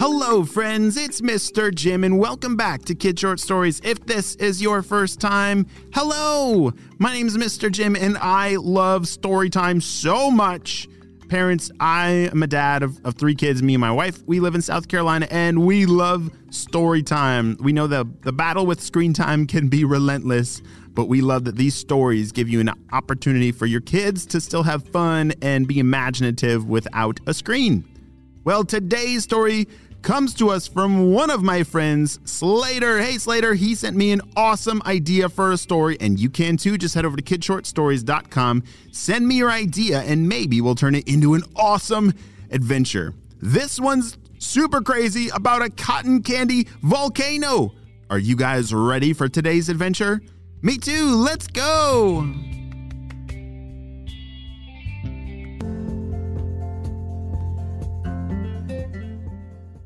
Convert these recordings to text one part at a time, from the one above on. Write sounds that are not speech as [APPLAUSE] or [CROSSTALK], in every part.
Hello, friends. It's Mr. Jim, and welcome back to Kid Short Stories. If this is your first time, hello. My name is Mr. Jim, and I love story time so much. Parents, I am a dad of, of three kids, me and my wife. We live in South Carolina, and we love story time. We know the, the battle with screen time can be relentless, but we love that these stories give you an opportunity for your kids to still have fun and be imaginative without a screen. Well, today's story comes to us from one of my friends, Slater. Hey, Slater, he sent me an awesome idea for a story, and you can too. Just head over to kidshortstories.com, send me your idea, and maybe we'll turn it into an awesome adventure. This one's super crazy about a cotton candy volcano. Are you guys ready for today's adventure? Me too, let's go!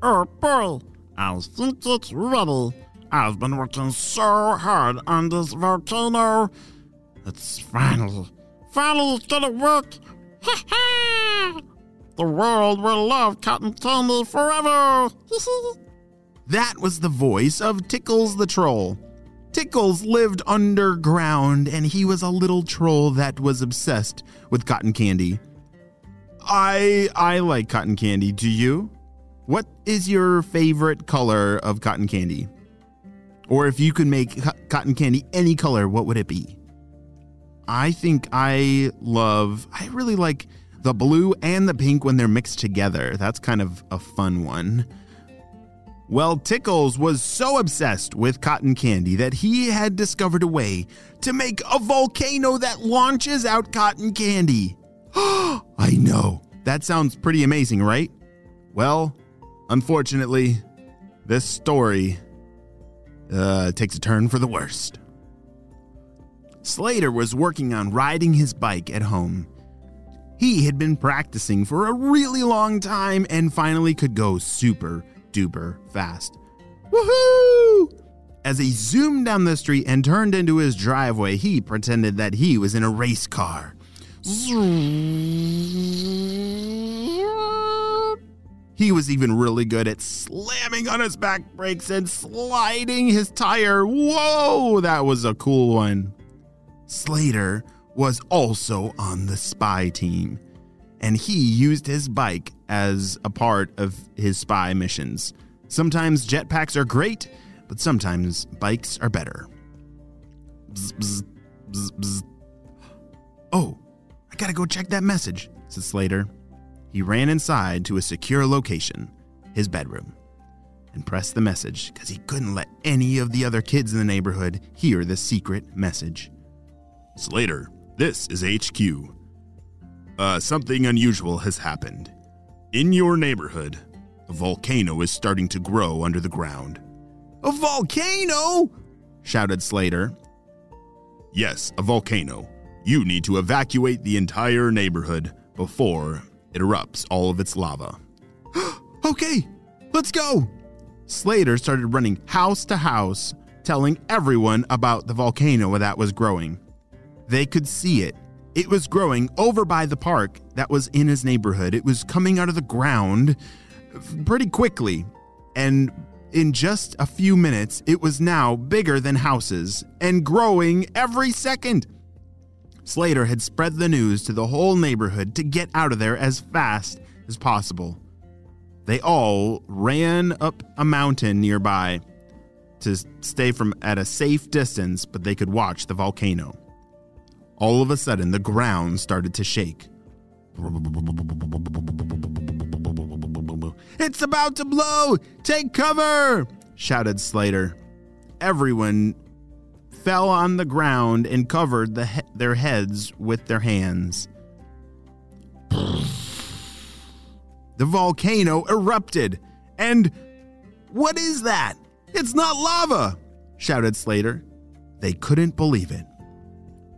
Oh boy, I think it's ready. I've been working so hard on this volcano. It's finally, finally gonna work. Ha ha! The world will love cotton candy forever. That was the voice of Tickles the Troll. Tickles lived underground and he was a little troll that was obsessed with cotton candy. I I like cotton candy. Do you? What is your favorite color of cotton candy? Or if you could make co- cotton candy any color, what would it be? I think I love I really like the blue and the pink when they're mixed together. That's kind of a fun one. Well, Tickles was so obsessed with cotton candy that he had discovered a way to make a volcano that launches out cotton candy. [GASPS] I know. That sounds pretty amazing, right? Well, unfortunately, this story uh, takes a turn for the worst. Slater was working on riding his bike at home. He had been practicing for a really long time and finally could go super duper fast. Woohoo! As he zoomed down the street and turned into his driveway, he pretended that he was in a race car. He was even really good at slamming on his back brakes and sliding his tire. Whoa, that was a cool one. Slater was also on the spy team, and he used his bike as a part of his spy missions. Sometimes jetpacks are great, but sometimes bikes are better. Bzz, bzz, bzz. Oh, I gotta go check that message, said Slater. He ran inside to a secure location, his bedroom, and pressed the message because he couldn't let any of the other kids in the neighborhood hear the secret message. Slater, this is HQ. Uh, something unusual has happened. In your neighborhood, a volcano is starting to grow under the ground. A volcano? shouted Slater. Yes, a volcano. You need to evacuate the entire neighborhood before erupts all of its lava. [GASPS] okay, let's go. Slater started running house to house, telling everyone about the volcano that was growing. They could see it. It was growing over by the park that was in his neighborhood. It was coming out of the ground pretty quickly. And in just a few minutes, it was now bigger than houses and growing every second. Slater had spread the news to the whole neighborhood to get out of there as fast as possible. They all ran up a mountain nearby to stay from at a safe distance, but they could watch the volcano. All of a sudden, the ground started to shake. It's about to blow! Take cover! shouted Slater. Everyone fell on the ground and covered the he- their heads with their hands. The volcano erupted. And what is that? It's not lava, shouted Slater. They couldn't believe it.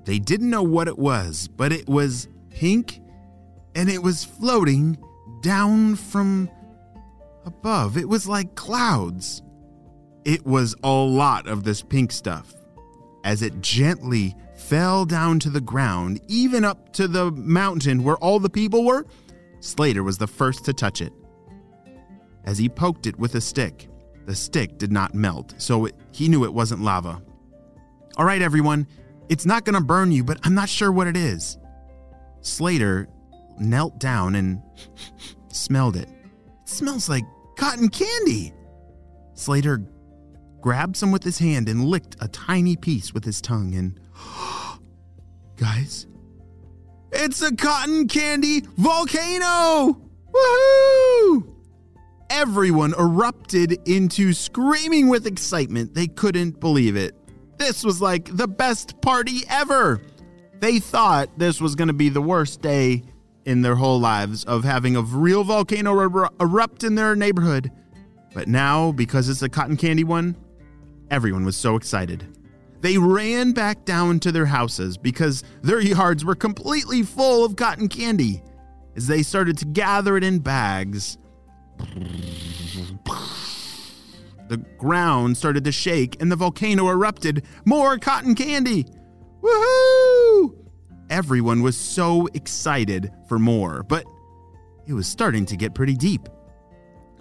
They didn't know what it was, but it was pink and it was floating down from above. It was like clouds. It was a lot of this pink stuff. As it gently fell down to the ground, even up to the mountain where all the people were, Slater was the first to touch it. as he poked it with a stick. The stick did not melt, so it, he knew it wasn't lava. All right, everyone, it's not going to burn you, but I'm not sure what it is. Slater knelt down and [LAUGHS] smelled it. It smells like cotton candy. Slater grabbed some with his hand and licked a tiny piece with his tongue and. [GASPS] Guys, it's a cotton candy volcano! Woohoo! Everyone erupted into screaming with excitement. They couldn't believe it. This was like the best party ever. They thought this was going to be the worst day in their whole lives of having a real volcano er- erupt in their neighborhood. But now, because it's a cotton candy one, everyone was so excited. They ran back down to their houses because their yards were completely full of cotton candy. As they started to gather it in bags, the ground started to shake and the volcano erupted. More cotton candy! Woohoo! Everyone was so excited for more, but it was starting to get pretty deep.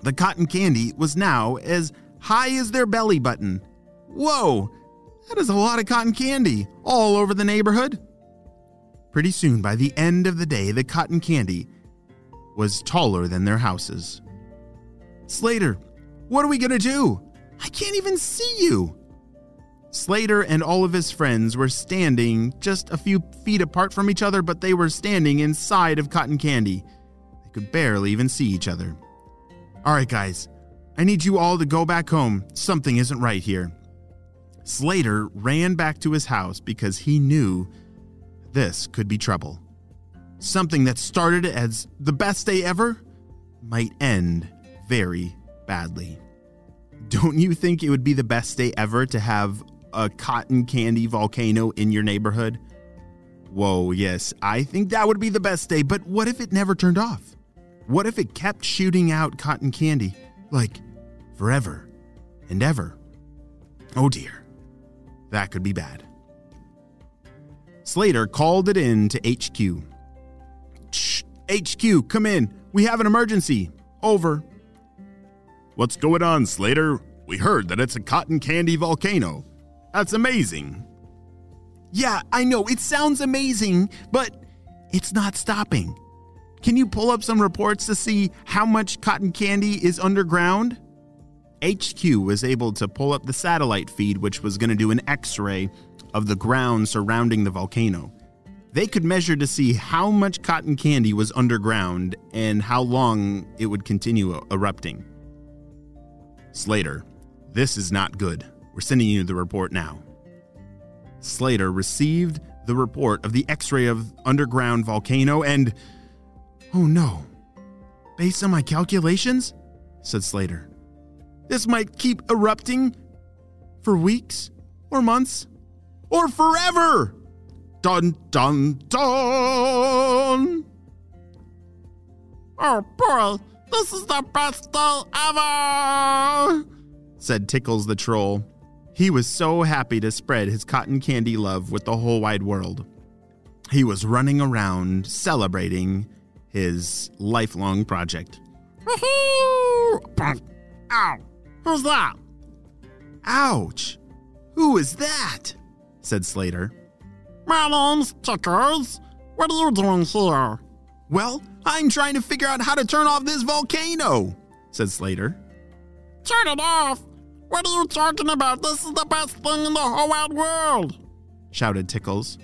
The cotton candy was now as high as their belly button. Whoa! That is a lot of cotton candy all over the neighborhood. Pretty soon, by the end of the day, the cotton candy was taller than their houses. Slater, what are we gonna do? I can't even see you. Slater and all of his friends were standing just a few feet apart from each other, but they were standing inside of cotton candy. They could barely even see each other. All right, guys, I need you all to go back home. Something isn't right here. Slater ran back to his house because he knew this could be trouble. Something that started as the best day ever might end very badly. Don't you think it would be the best day ever to have a cotton candy volcano in your neighborhood? Whoa, yes, I think that would be the best day, but what if it never turned off? What if it kept shooting out cotton candy, like forever and ever? Oh dear. That could be bad. Slater called it in to HQ. Shh, HQ, come in. We have an emergency. Over. What's going on, Slater? We heard that it's a cotton candy volcano. That's amazing. Yeah, I know, it sounds amazing, but it's not stopping. Can you pull up some reports to see how much cotton candy is underground? HQ was able to pull up the satellite feed, which was going to do an x ray of the ground surrounding the volcano. They could measure to see how much cotton candy was underground and how long it would continue erupting. Slater, this is not good. We're sending you the report now. Slater received the report of the x ray of underground volcano and. Oh no. Based on my calculations, said Slater, this might keep erupting for weeks or months or forever. Dun dun dun. Oh boy, this is the best day ever, said Tickles the troll. He was so happy to spread his cotton candy love with the whole wide world. He was running around celebrating his lifelong project. Woohoo! Ow! Oh. Who's that? Ouch! Who is that? said Slater. My name's Tickles. What are you doing here? Well, I'm trying to figure out how to turn off this volcano, said Slater. Turn it off? What are you talking about? This is the best thing in the whole wide world, shouted Tickles.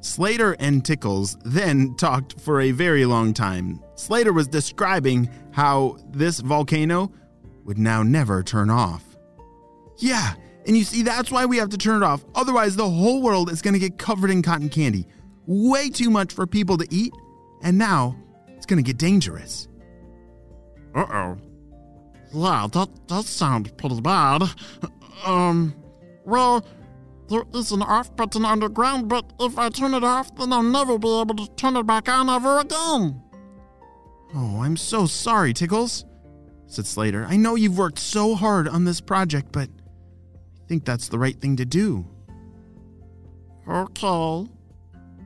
Slater and Tickles then talked for a very long time. Slater was describing how this volcano would now never turn off. Yeah, and you see, that's why we have to turn it off. Otherwise, the whole world is going to get covered in cotton candy. Way too much for people to eat, and now it's going to get dangerous. Uh oh. Yeah, that, that sounds pretty bad. Um, well, there is an off button underground, but if I turn it off, then I'll never be able to turn it back on ever again. Oh, I'm so sorry, Tickles, said Slater. I know you've worked so hard on this project, but I think that's the right thing to do. Okay.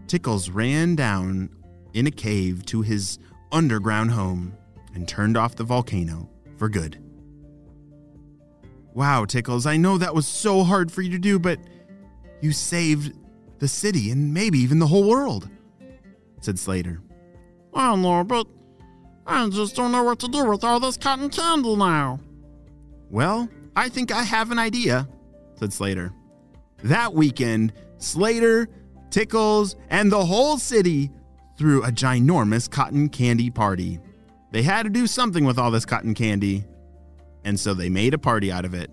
Tickles ran down in a cave to his underground home and turned off the volcano. for good. Wow, Tickles, I know that was so hard for you to do, but you saved the city and maybe even the whole world, said Slater. I know, but I just don't know what to do with all this cotton candy now. Well, I think I have an idea, said Slater. That weekend, Slater, Tickles, and the whole city threw a ginormous cotton candy party. They had to do something with all this cotton candy, and so they made a party out of it.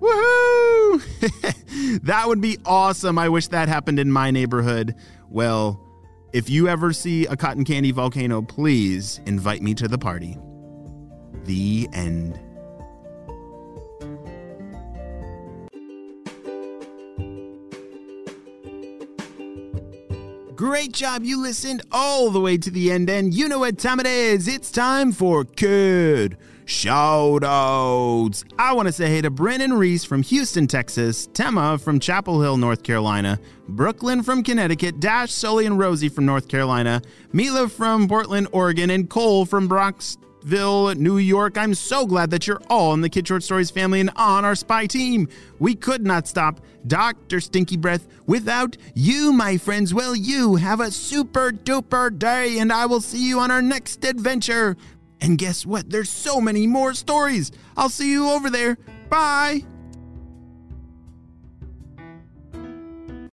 Woohoo! [LAUGHS] that would be awesome. I wish that happened in my neighborhood. Well, if you ever see a cotton candy volcano, please invite me to the party. The end. Great job. You listened all the way to the end, and you know what time it is. It's time for Kid Shoutouts. I want to say hey to Brennan Reese from Houston, Texas, Tema from Chapel Hill, North Carolina, Brooklyn from Connecticut, Dash, Sully, and Rosie from North Carolina, Mila from Portland, Oregon, and Cole from New York. I'm so glad that you're all in the Kid Short Stories family and on our spy team. We could not stop Dr. Stinky Breath without you, my friends. Well, you have a super duper day, and I will see you on our next adventure. And guess what? There's so many more stories. I'll see you over there. Bye.